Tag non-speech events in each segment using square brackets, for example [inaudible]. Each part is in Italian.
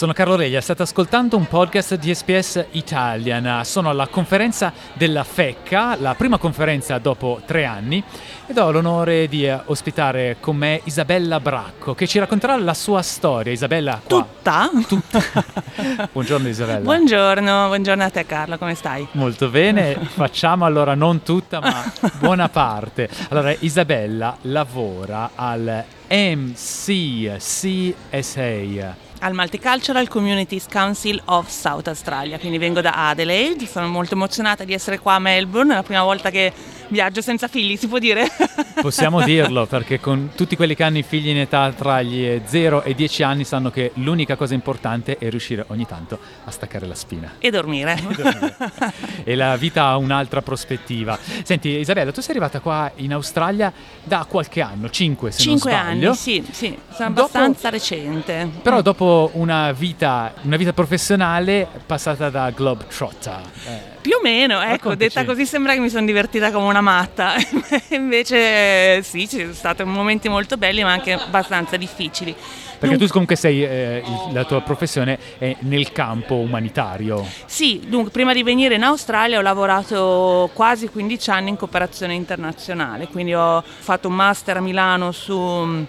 Sono Carlo Reglia, state ascoltando un podcast di SPS Italian. Sono alla conferenza della FECCA, la prima conferenza dopo tre anni, ed ho l'onore di eh, ospitare con me Isabella Bracco, che ci racconterà la sua storia. Isabella, qua. Tutta? Tutta. [laughs] buongiorno Isabella. Buongiorno, buongiorno a te Carlo, come stai? Molto bene, facciamo allora non tutta, ma [laughs] buona parte. Allora, Isabella lavora al MCCSA al Multicultural Communities Council of South Australia, quindi vengo da Adelaide, sono molto emozionata di essere qua a Melbourne, è la prima volta che viaggio senza figli, si può dire? [laughs] Possiamo [laughs] dirlo, perché con tutti quelli che hanno i figli in età tra gli 0 e 10 anni sanno che l'unica cosa importante è riuscire ogni tanto a staccare la spina. E dormire. E, dormire. [laughs] e la vita ha un'altra prospettiva. Senti Isabella, tu sei arrivata qua in Australia da qualche anno, 5 se 5 non sbaglio. anni, sì, sì, sono abbastanza dopo, recente. Però dopo una vita, una vita professionale passata da Globetrotter. Eh. Più o meno, ecco, detta così sembra che mi sono divertita come una matta, [laughs] invece sì, ci sono stati momenti molto belli ma anche abbastanza difficili. Perché tu comunque sei, eh, la tua professione è nel campo umanitario. Sì, dunque prima di venire in Australia ho lavorato quasi 15 anni in cooperazione internazionale, quindi ho fatto un master a Milano su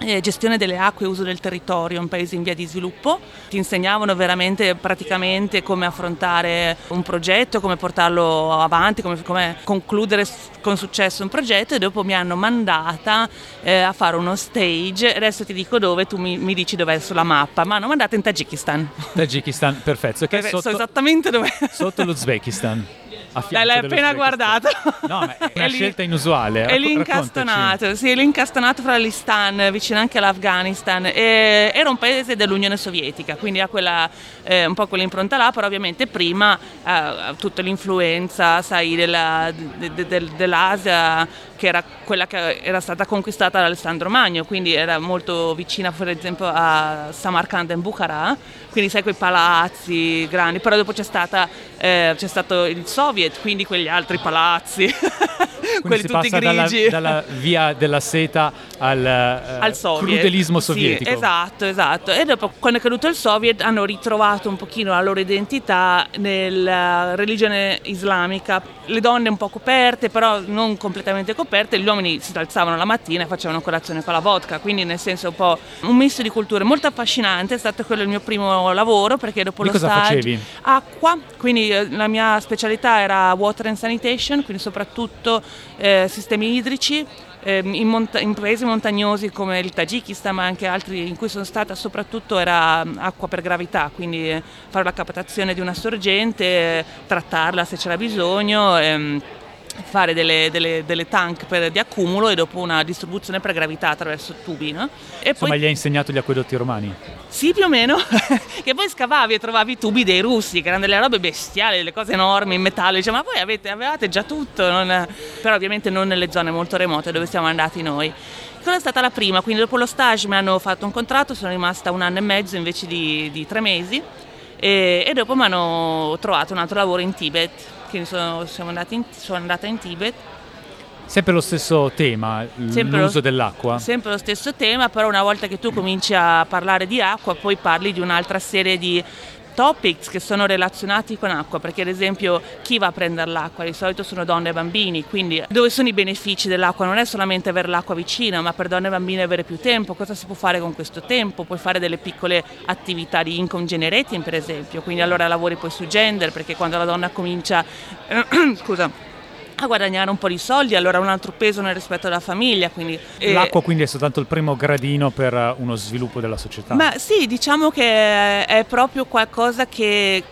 eh, gestione delle acque e uso del territorio, un paese in via di sviluppo. Ti insegnavano veramente praticamente come affrontare un progetto, come portarlo avanti, come, come concludere con successo un progetto e dopo mi hanno mandata eh, a fare uno stage. Adesso ti dico dove, tu mi, mi dici dov'è sulla mappa. Mi hanno mandata in Tagikistan. Tagikistan, perfetto. Che sotto, so esattamente dove. Sotto l'Uzbekistan. Dai, l'hai appena guardato. No, ma è [laughs] una scelta inusuale. È lì incastonato, sì, è lì incastonato fra l'Istan, vicino anche all'Afghanistan. E era un paese dell'Unione Sovietica, quindi ha quella, eh, un po' quell'impronta là, però ovviamente prima eh, tutta l'influenza, sai, della, de, de, de, dell'Asia, che era quella che era stata conquistata da Alessandro Magno, quindi era molto vicina per esempio a Samarkand e Bukhara, quindi sai quei palazzi grandi, però dopo c'è, stata, eh, c'è stato il Soviet quindi quegli altri palazzi, [laughs] quelli tutti grigi. Dalla, dalla, via della seta al, uh, al crudelismo sovietico. Sì, esatto, esatto. E dopo, quando è caduto il Soviet, hanno ritrovato un pochino la loro identità nella religione islamica. Le donne un po' coperte, però non completamente coperte, gli uomini si alzavano la mattina e facevano colazione con la vodka, quindi nel senso un po' un misto di culture molto affascinante, è stato quello il mio primo lavoro perché dopo di lo stage facevi? acqua, quindi eh, la mia specialità era water and sanitation, quindi soprattutto eh, sistemi idrici, in, monta- in, paesi montagnosi come il Tagikistan, ma anche altri in cui sono stata, soprattutto era acqua per gravità, quindi eh, fare la captazione di una sorgente, trattarla se c'era bisogno. Ehm, fare delle, delle, delle tank per, di accumulo e dopo una distribuzione per gravità attraverso tubi. No? E Insomma, poi... gli hai insegnato gli acquedotti romani? Sì, più o meno, [laughs] che poi scavavi e trovavi i tubi dei russi, che erano delle robe bestiali, delle cose enormi in metallo, dice, ma voi avete, avevate già tutto, non... però ovviamente non nelle zone molto remote dove siamo andati noi. Quella è stata la prima, quindi dopo lo stage mi hanno fatto un contratto, sono rimasta un anno e mezzo invece di, di tre mesi e, e dopo mi hanno trovato un altro lavoro in Tibet quindi sono, in, sono andata in Tibet. Sempre lo stesso tema, sempre l'uso lo, dell'acqua? Sempre lo stesso tema, però una volta che tu cominci a parlare di acqua, poi parli di un'altra serie di, topics che sono relazionati con acqua, perché ad esempio chi va a prendere l'acqua? Di solito sono donne e bambini, quindi dove sono i benefici dell'acqua? Non è solamente avere l'acqua vicina, ma per donne e bambini avere più tempo, cosa si può fare con questo tempo? Puoi fare delle piccole attività di income generating per esempio, quindi allora lavori poi su gender, perché quando la donna comincia, [clears throat] scusa, a guadagnare un po' di soldi, allora un altro peso nel rispetto alla famiglia. Quindi, eh, L'acqua quindi è soltanto il primo gradino per eh, uno sviluppo della società? Ma sì, diciamo che è proprio qualcosa che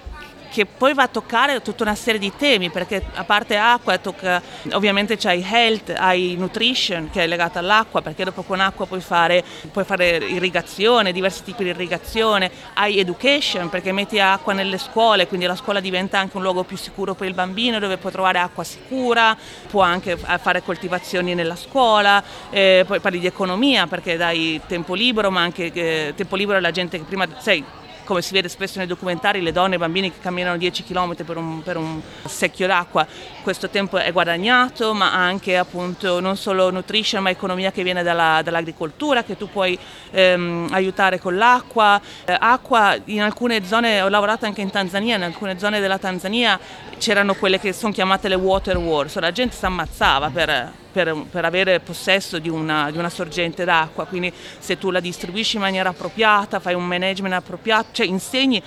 che poi va a toccare tutta una serie di temi, perché a parte acqua, tocca, ovviamente c'hai health, hai nutrition che è legata all'acqua, perché dopo con acqua puoi fare, puoi fare irrigazione, diversi tipi di irrigazione, hai education, perché metti acqua nelle scuole, quindi la scuola diventa anche un luogo più sicuro per il bambino, dove può trovare acqua sicura, può anche fare coltivazioni nella scuola, eh, poi parli di economia, perché dai tempo libero, ma anche eh, tempo libero alla gente che prima, sai, come si vede spesso nei documentari, le donne e i bambini che camminano 10 km per un, per un secchio d'acqua, questo tempo è guadagnato, ma anche appunto non solo nutrition, ma economia che viene dalla, dall'agricoltura, che tu puoi ehm, aiutare con l'acqua. Eh, acqua in alcune zone, ho lavorato anche in Tanzania, in alcune zone della Tanzania c'erano quelle che sono chiamate le water wars, la gente si ammazzava per, per, per, avere possesso di una, di una, sorgente d'acqua, quindi se tu la distribuisci in maniera appropriata, fai un management appropriato, cioè insegni,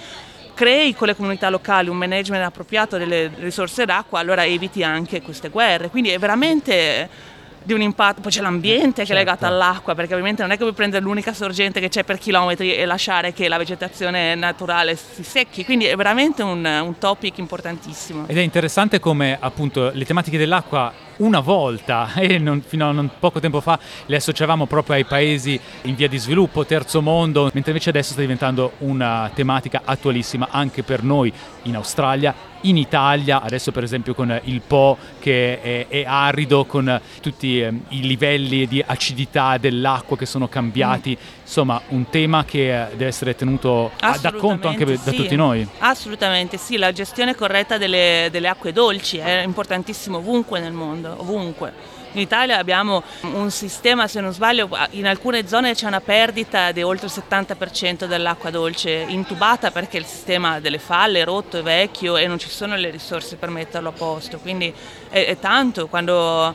crei con le comunità locali un management appropriato delle risorse d'acqua, allora eviti anche queste guerre. Quindi è veramente di un impatto, poi c'è l'ambiente che è legato certo. all'acqua, perché ovviamente non è che puoi prendere l'unica sorgente che c'è per chilometri e lasciare che la vegetazione naturale si secchi, quindi è veramente un, un topic importantissimo. Ed è interessante come appunto le tematiche dell'acqua una volta [laughs] e non, fino a non poco tempo fa le associavamo proprio ai paesi in via di sviluppo, terzo mondo, mentre invece adesso sta diventando una tematica attualissima anche per noi in Australia, in Italia, adesso per esempio con il Po che è, è arido, con tutti eh, i livelli di acidità dell'acqua che sono cambiati, mm. Insomma un tema che deve essere tenuto da conto anche sì. da tutti noi. Assolutamente sì, la gestione corretta delle, delle acque dolci è importantissimo ovunque nel mondo mondo, ovunque. In Italia abbiamo un sistema, se non sbaglio, in alcune zone c'è una perdita di oltre il 70% dell'acqua dolce intubata perché il sistema delle falle è rotto, è vecchio e non ci sono le risorse per metterlo a posto. Quindi è, è tanto quando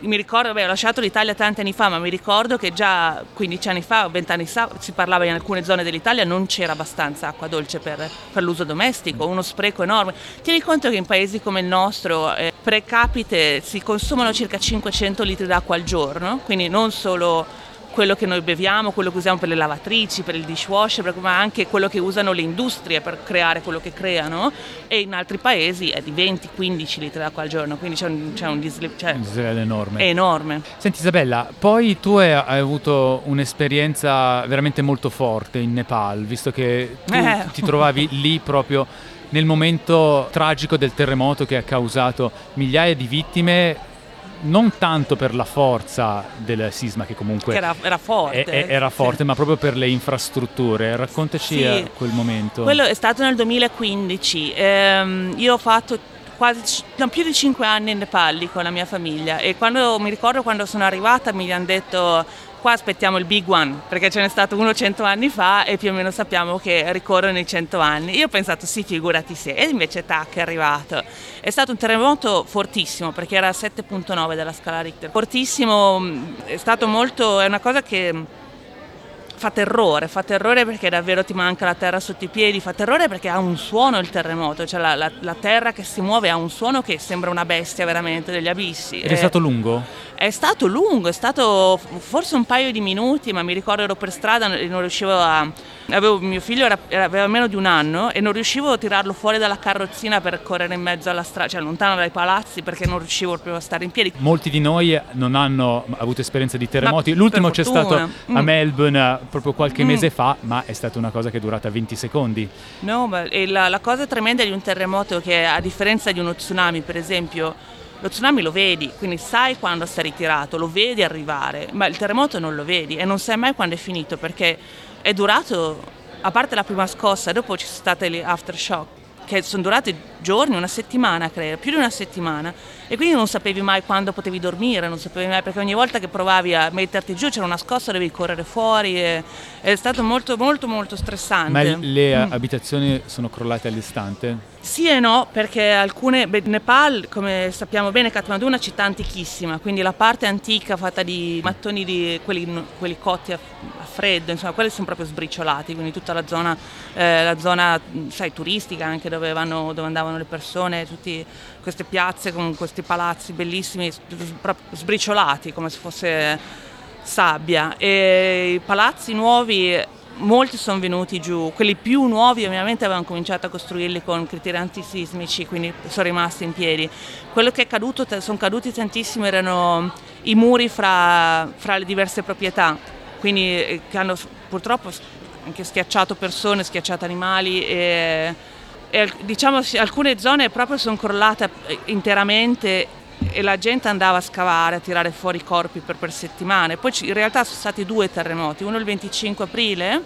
mi ricordo, beh, ho lasciato l'Italia tanti anni fa, ma mi ricordo che già 15 anni fa, 20 anni fa, si parlava in alcune zone dell'Italia non c'era abbastanza acqua dolce per, per l'uso domestico, uno spreco enorme. Tieni conto che in paesi come il nostro, eh, pre capite, si consumano circa 500 litri d'acqua al giorno, quindi non solo quello che noi beviamo, quello che usiamo per le lavatrici, per il dishwasher, ma anche quello che usano le industrie per creare quello che creano e in altri paesi è di 20-15 litri d'acqua al giorno, quindi c'è un, c'è un dislivello cioè, enorme. enorme. Senti Isabella, poi tu hai, hai, avuto un'esperienza veramente molto forte in Nepal, visto che tu eh. ti trovavi lì proprio nel momento tragico del terremoto che ha causato migliaia di vittime non tanto per la forza del sisma che comunque che era, era, forte, è, era forte sì. ma proprio per le infrastrutture. Raccontaci sì. quel momento. Quello è stato nel 2015. Ehm, io ho fatto quasi no, più di cinque anni in Nepal con la mia famiglia e quando mi ricordo quando sono arrivata mi hanno detto qua aspettiamo il big one, perché ce n'è stato uno cento anni fa e più o meno sappiamo che ricorrono i cento anni. Io ho pensato sì, figurati se, e invece tac, è arrivato. È stato un terremoto fortissimo, perché era 7.9 della scala Richter. Fortissimo, è stato molto, è una cosa che fa terrore, fa terrore perché davvero ti manca la terra sotto i piedi, fa terrore perché ha un suono il terremoto, cioè la, la, la terra che si muove ha un suono che sembra una bestia veramente degli abissi. Ed è, è stato lungo? È stato lungo, è stato forse un paio di minuti, ma mi ricordo ero per strada e non riuscivo a Avevo, mio figlio era, era, aveva meno di un anno e non riuscivo a tirarlo fuori dalla carrozzina per correre in mezzo alla strada, cioè lontano dai palazzi perché non riuscivo proprio a stare in piedi. Molti di noi non hanno avuto esperienza di terremoti. Ma L'ultimo c'è stato a mm. Melbourne proprio qualche mm. mese fa, ma è stata una cosa che è durata 20 secondi. No, ma la, la cosa tremenda di un terremoto è che a differenza di uno tsunami, per esempio, lo tsunami lo vedi, quindi sai quando sta ritirato, lo vedi arrivare, ma il terremoto non lo vedi e non sai mai quando è finito perché è durato, a parte la prima scossa, dopo ci sono state le aftershock, che sono durate giorni, una settimana credo, più di una settimana e quindi non sapevi mai quando potevi dormire, non sapevi mai perché ogni volta che provavi a metterti giù c'era una scossa, dovevi correre fuori e, è stato molto molto molto stressante. Ma le mm. abitazioni sono crollate all'istante? Sì e no, perché alcune, beh, Nepal, come sappiamo bene, Kathmandu è una città antichissima, quindi la parte antica fatta di mattoni di quelli, quelli cotti a, a, freddo, insomma, quelli sono proprio sbriciolati, quindi tutta la zona, eh, la zona sai, turistica anche dove, vanno, dove andavano le persone, tutte queste piazze con questi palazzi bellissimi, sbriciolati come se fosse sabbia. E i palazzi nuovi molti sono venuti giù, quelli più nuovi ovviamente avevano cominciato a costruirli con criteri antisismici, quindi sono rimasti in piedi. Quello che è caduto, sono caduti tantissimo, erano i muri fra, fra le diverse proprietà, quindi eh, che hanno purtroppo anche schiacciato persone, schiacciato animali e, e diciamo alcune zone proprio sono crollate interamente e la gente andava a scavare, a tirare fuori i corpi per, per settimane. Poi in realtà sono stati due terremoti, uno il 25 aprile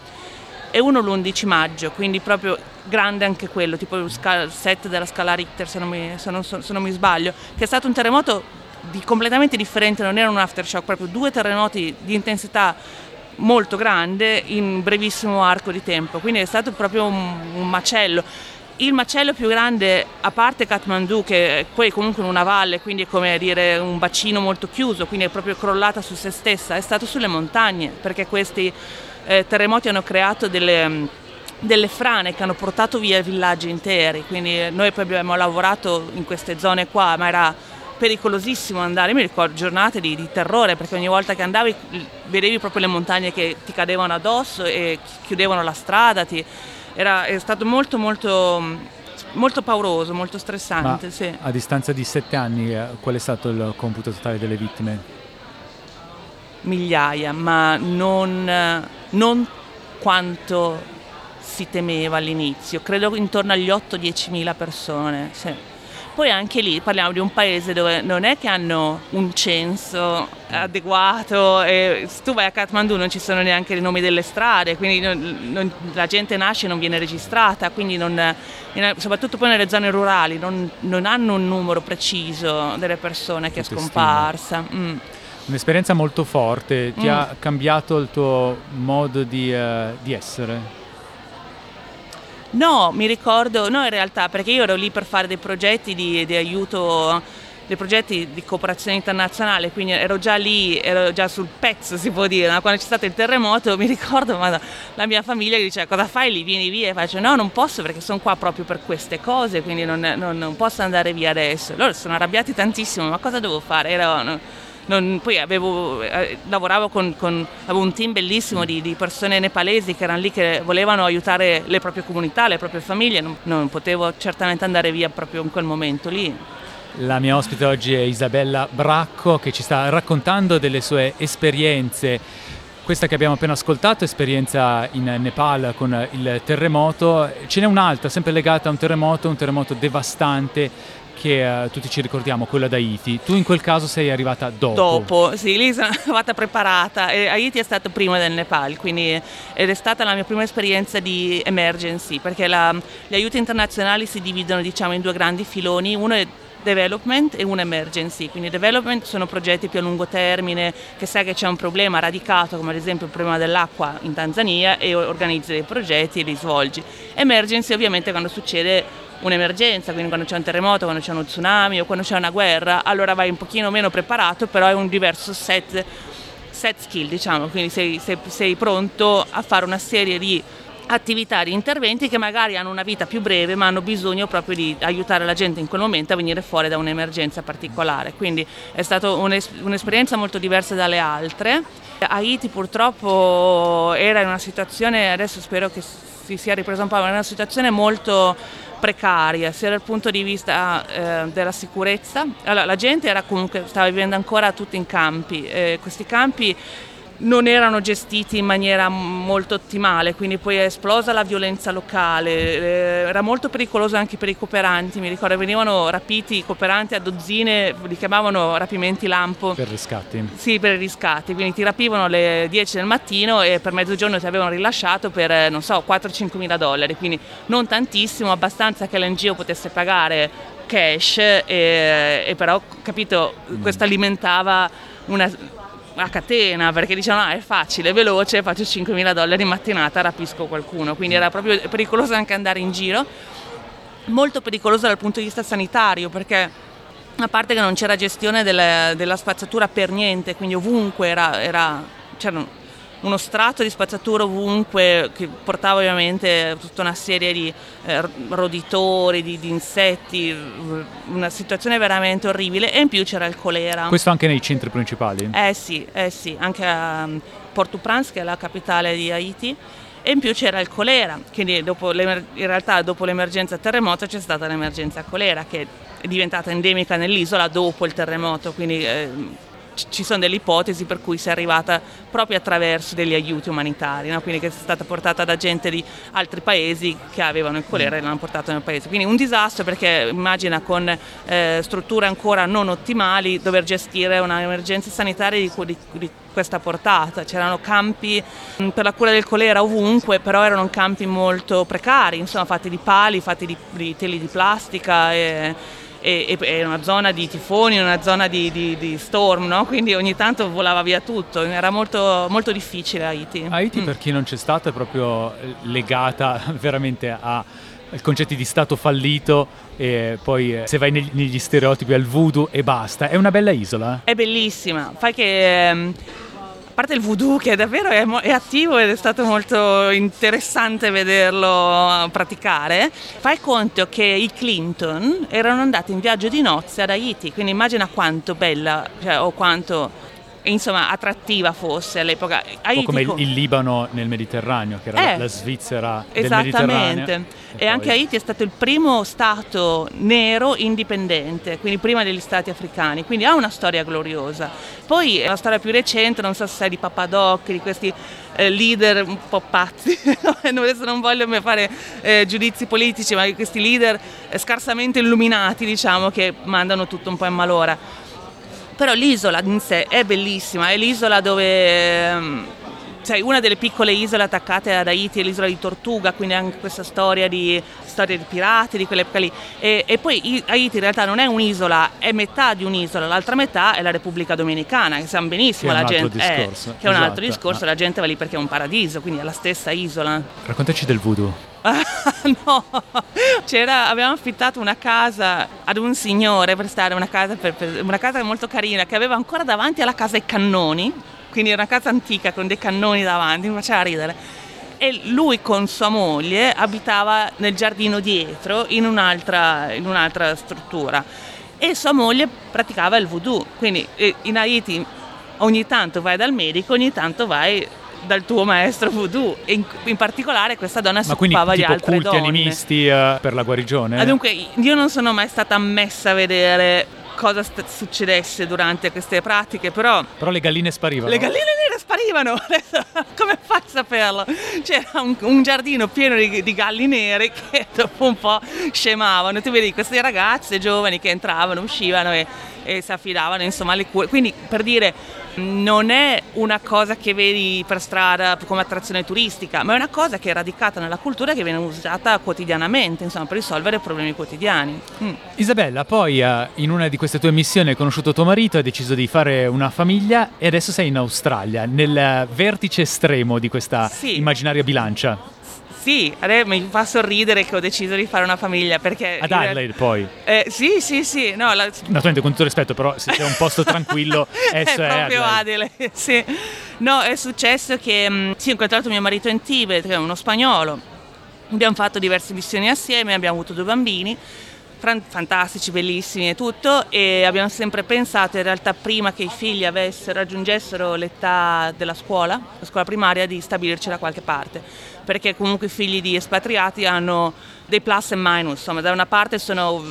e uno l'11 maggio, quindi proprio grande anche quello, tipo il set della scala Richter se non mi, se non, se non mi sbaglio, che è stato un terremoto di completamente differente, non era un aftershock, proprio due terremoti di intensità molto grande in brevissimo arco di tempo, quindi è stato proprio un, un macello. Il macello più grande, a parte Kathmandu, che poi è comunque in una valle, quindi è come dire un bacino molto chiuso, quindi è proprio crollata su se stessa, è stato sulle montagne, perché questi eh, terremoti hanno creato delle, delle frane che hanno portato via villaggi interi, quindi noi poi abbiamo lavorato in queste zone qua, ma era pericolosissimo andare, mi ricordo giornate di, di, terrore perché ogni volta che andavi vedevi proprio le montagne che ti cadevano addosso e chiudevano la strada, ti, era, è stato molto molto molto pauroso, molto stressante. Sì. A distanza di sette anni eh, qual è stato il computo totale delle vittime? Migliaia, ma non, non quanto si temeva all'inizio, credo intorno agli 8-10 mila persone. Sì. Poi anche lì parliamo di un paese dove non è che hanno un censo adeguato e se tu vai a Kathmandu non ci sono neanche i nomi delle strade, quindi non, non, la gente nasce e non viene registrata, quindi non, soprattutto poi nelle zone rurali non, non, hanno un numero preciso delle persone che è scomparsa. Mm. Un'esperienza molto forte, ti mm. ha cambiato il tuo modo di, uh, di essere? No, mi ricordo, no in realtà, perché io ero lì per fare dei progetti di, di aiuto dei progetti di cooperazione internazionale, quindi ero già lì, ero già sul pezzo si può dire, quando c'è stato il terremoto mi ricordo ma la mia famiglia mi diceva cosa fai lì, vieni via e faccio no non posso perché sono qua proprio per queste cose, quindi non, non, non posso andare via adesso. Loro sono arrabbiati tantissimo, ma cosa devo fare? Ero, no, non, poi avevo, eh, lavoravo con, con, avevo un team bellissimo di, di, persone nepalesi che erano lì che volevano aiutare le proprie comunità, le proprie famiglie, non, non potevo certamente andare via proprio in quel momento lì. La mia ospite oggi è Isabella Bracco che ci sta raccontando delle sue esperienze. Questa che abbiamo appena ascoltato, esperienza in Nepal con il terremoto, ce n'è un'altra sempre legata a un terremoto, un terremoto devastante che uh, tutti ci ricordiamo, quella da Haiti. Tu in quel caso sei arrivata dopo. Dopo, sì, lì sono [laughs] arrivata preparata. E Haiti è stato prima del Nepal, quindi ed è stata la mia prima esperienza di emergency, perché la, gli aiuti internazionali si dividono diciamo, in due grandi filoni. Uno è development e un emergency. Quindi development sono progetti più a lungo termine, che sai che c'è un problema radicato, come ad esempio il problema dell'acqua in Tanzania, e organizzi dei progetti e li svolgi. Emergency ovviamente quando succede un'emergenza, quindi quando c'è un terremoto, quando c'è uno tsunami o quando c'è una guerra, allora vai un pochino meno preparato, però è un diverso set, set skill, diciamo, quindi sei, sei, sei pronto a fare una serie di attività, di interventi che magari hanno una vita più breve ma hanno bisogno proprio di aiutare la gente in quel momento a venire fuori da un'emergenza particolare. Quindi è stata un'esperienza molto diversa dalle altre. Haiti purtroppo era in una situazione, adesso spero che si sia ripresa un po', ma era una situazione molto precaria sia dal punto di vista eh, della sicurezza. Allora, la gente comunque, stava vivendo ancora tutti in campi, eh, questi campi non erano gestiti in maniera molto ottimale, quindi poi è esplosa la violenza locale, eh, era molto pericoloso anche per i cooperanti, mi ricordo venivano rapiti i cooperanti a dozzine, li chiamavano rapimenti lampo. Per riscatti? Sì, per i riscatti, quindi ti rapivano alle 10 del mattino e per mezzogiorno ti avevano rilasciato per, eh, non so, 4-5 mila dollari, quindi non tantissimo, abbastanza che l'NGO potesse pagare cash, e, e però, capito, questo alimentava una a catena perché dicevano ah, è facile, è veloce, faccio 5.000 dollari in mattinata, rapisco qualcuno, quindi era proprio pericoloso anche andare in giro, molto pericoloso dal punto di vista sanitario perché a parte che non c'era gestione delle, della spazzatura per niente, quindi ovunque era, era, c'erano uno strato di spazzatura ovunque che portava ovviamente tutta una serie di eh, roditori, di, di, insetti, una situazione veramente orribile e in più c'era il colera. Questo anche nei centri principali? Eh sì, eh sì anche a um, Port-au-Prince che è la capitale di Haiti e in più c'era il colera, quindi in realtà dopo l'emergenza terremoto c'è stata l'emergenza colera che è diventata endemica nell'isola dopo il terremoto, quindi eh, ci sono delle ipotesi per cui si è arrivata proprio attraverso degli aiuti umanitari, no? quindi che è stata portata da gente di altri paesi che avevano il colera e l'hanno portato nel paese. Quindi un disastro perché immagina con eh, strutture ancora non ottimali dover gestire un'emergenza sanitaria di, di, di questa portata. C'erano campi mm, per la cura del colera ovunque, però erano campi molto precari, insomma fatti di pali, fatti di, di teli di plastica. E, e, e una zona di tifoni, una zona di, di, di storm, no? quindi ogni tanto volava via tutto, era molto, molto difficile Haiti. Haiti mm. per chi non c'è stato è proprio legata [laughs] veramente a concetti di stato fallito e poi eh, se vai negli, negli stereotipi al voodoo e basta. È una bella isola. È bellissima, fai che... Parte il voodoo che davvero è, è, attivo ed è stato molto interessante vederlo praticare, fai conto che i Clinton erano andati in viaggio di nozze ad Haiti, quindi immagina quanto bella cioè, o quanto insomma, attrattiva fosse all'epoca. Haiti, come il, Libano nel Mediterraneo, che era eh, la Svizzera del Mediterraneo. Esattamente. E, e anche Haiti è stato il primo stato nero indipendente, quindi prima degli stati africani, quindi ha una storia gloriosa. Poi la storia più recente, non so se sai di Papadoc, di questi eh, leader un po' pazzi, [laughs] adesso non voglio fare eh, giudizi politici, ma questi leader eh, scarsamente illuminati, diciamo, che mandano tutto un po' in malora però l'isola in sé è bellissima, è l'isola dove um, cioè una delle piccole isole attaccate ad Haiti è l'isola di Tortuga, quindi anche questa storia di, storia di pirati, di quell'epoca lì. E, e, poi Haiti in realtà non è un'isola, è metà di un'isola, l'altra metà è la Repubblica Dominicana, che sappiamo benissimo, che la gente è, che è un altro esatto. discorso, ah. la gente va lì perché è un paradiso, quindi è la stessa isola. Raccontaci del voodoo. [laughs] no, C'era, avevamo affittato una casa ad un signore per stare, una casa, per, per, una casa molto carina che aveva ancora davanti alla casa i cannoni, quindi era una casa antica con dei cannoni davanti, mi faceva ridere. E lui con sua moglie abitava nel giardino dietro in un'altra, in un'altra struttura e sua moglie praticava il voodoo, quindi in Haiti ogni tanto vai dal medico, ogni tanto vai dal tuo maestro voodoo e in, in particolare questa donna si occupava di altre culti donne. animisti uh, per la guarigione? Ah, dunque io non sono mai stata ammessa a vedere cosa st- succedesse durante queste pratiche, però... Però le galline sparivano. Le galline nere sparivano, [laughs] come fai a saperlo? C'era un, un giardino pieno di, di, galli nere che [laughs] dopo un po' scemavano. Tu vedi queste ragazze giovani che entravano, uscivano e, e si affidavano insomma alle cure. Quindi per dire non è una cosa che vedi per strada come attrazione turistica, ma è una cosa che è radicata nella cultura e che viene usata quotidianamente, insomma, per risolvere problemi quotidiani. Mm. Isabella, poi uh, in una di queste tue missioni hai conosciuto tuo marito, hai deciso di fare una famiglia e adesso sei in Australia, nel vertice estremo di questa sì. immaginaria bilancia. Sì, adesso mi fa sorridere che ho deciso di fare una famiglia perché... Ad Adelaide poi? Eh, sì, sì, sì. No, la... Naturalmente con tutto rispetto, però se c'è un posto tranquillo, [laughs] esso è, è proprio Adelaide. Adelaide. sì. No, è successo che mh, sì, ho incontrato mio marito in Tibet, che è uno spagnolo. Abbiamo fatto diverse missioni assieme, abbiamo avuto due bambini fantastici, bellissimi e tutto e abbiamo sempre pensato in realtà prima che i figli avessero, raggiungessero l'età della scuola, la scuola primaria, di stabilirci da qualche parte perché comunque i figli di espatriati hanno dei plus e minus, insomma da una parte sono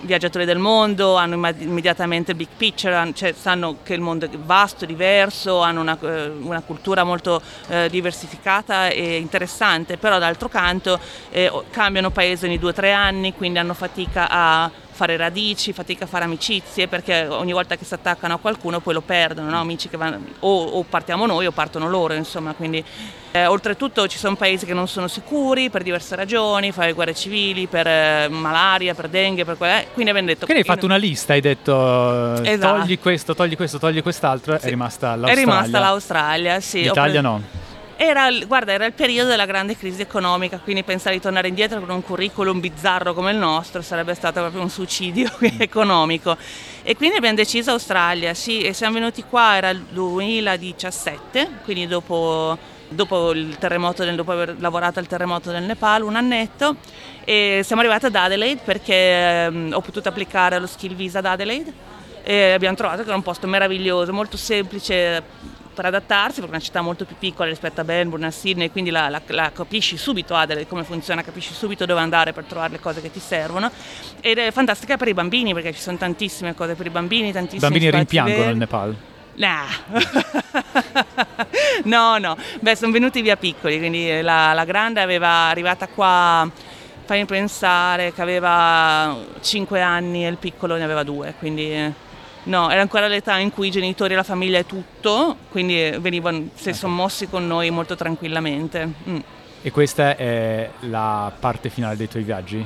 viaggiatori del mondo, hanno immediatamente il big picture, cioè sanno che il mondo è vasto, diverso, hanno una, eh, una cultura molto eh, diversificata e interessante, però d'altro canto eh, cambiano paese ogni due o tre anni, quindi hanno fatica a fare radici, fatica a fare amicizie, perché ogni volta che si attaccano a qualcuno poi lo perdono, no? amici che vanno, o, o, partiamo noi o partono loro, insomma, quindi eh, oltretutto ci sono paesi che non sono sicuri per diverse ragioni, fare guerre civili, per eh, malaria, per dengue, per que- eh, quindi abbiamo detto... Quindi hai fatto una lista, hai detto esatto. togli questo, togli questo, togli quest'altro, sì. è rimasta l'Australia. È rimasta l'Australia, sì. L'Italia no. Era, guarda, era il periodo della grande crisi economica, quindi pensare di tornare indietro con un curriculum bizzarro come il nostro sarebbe stato proprio un suicidio [laughs] economico. E quindi abbiamo deciso Australia, sì, e siamo venuti qua, era il 2017, quindi dopo, dopo, il terremoto, dopo aver lavorato al terremoto del Nepal, un annetto, e siamo arrivati ad Adelaide perché eh, ho potuto applicare lo skill visa ad Adelaide e abbiamo trovato che era un posto meraviglioso, molto semplice per adattarsi, perché è una città molto più piccola rispetto a Melbourne, a Sydney, quindi la, la, la capisci subito Adelaide come funziona, capisci subito dove andare per trovare le cose che ti servono ed è fantastica per i bambini perché ci sono tantissime cose per i bambini, tantissime I bambini rimpiangono il Nepal. Nah. [laughs] no, no, beh, sono venuti via piccoli, quindi la, la grande aveva arrivata qua, fammi pensare, che aveva 5 anni e il piccolo ne aveva 2, quindi no, era ancora l'età in cui i genitori e la famiglia è tutto, quindi venivano, si sono mossi con noi molto tranquillamente. Mm. E questa è la parte finale dei tuoi viaggi?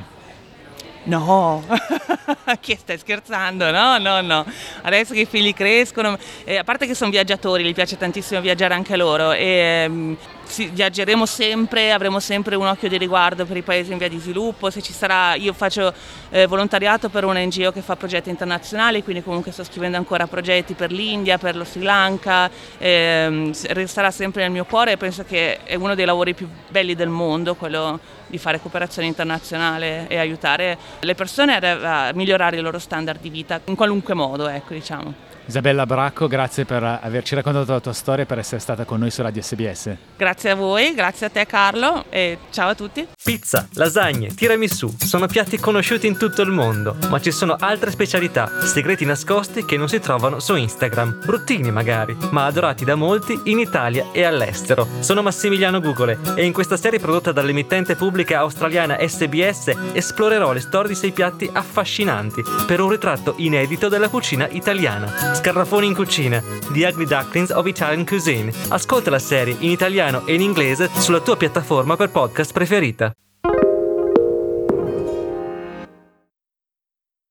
No, [laughs] che stai scherzando? No, no, no. Adesso che i figli crescono, eh, a parte che sono viaggiatori, gli piace tantissimo viaggiare anche loro e mm, sì, viaggeremo sempre, avremo sempre un occhio di riguardo per i paesi in via di sviluppo, se ci sarà, io faccio eh, volontariato per una NGO che fa progetti internazionali, quindi comunque sto scrivendo ancora progetti per l'India, per lo Sri Lanka, eh, resterà sempre nel mio cuore e penso che è uno dei lavori più belli del mondo, quello di fare cooperazione internazionale e aiutare le persone a migliorare i loro standard di vita in qualunque modo, ecco, diciamo. Isabella Bracco, grazie per averci raccontato la tua storia e per essere stata con noi su Radio SBS. Grazie a voi, grazie a te Carlo e ciao a tutti. Pizza, lasagne, tiramisù sono piatti conosciuti in tutto il mondo, ma ci sono altre specialità, segreti nascosti che non si trovano su Instagram, bruttini magari, ma adorati da molti in Italia e all'estero. Sono Massimiliano Gugole e in questa serie prodotta dall'emittente pubblica australiana SBS esplorerò le storie di sei piatti affascinanti per un ritratto inedito della cucina italiana. Scarrafoni in cucina, The Ugly Ducklings of Italian Cuisine. Ascolta la serie in italiano e in inglese sulla tua piattaforma per podcast preferita.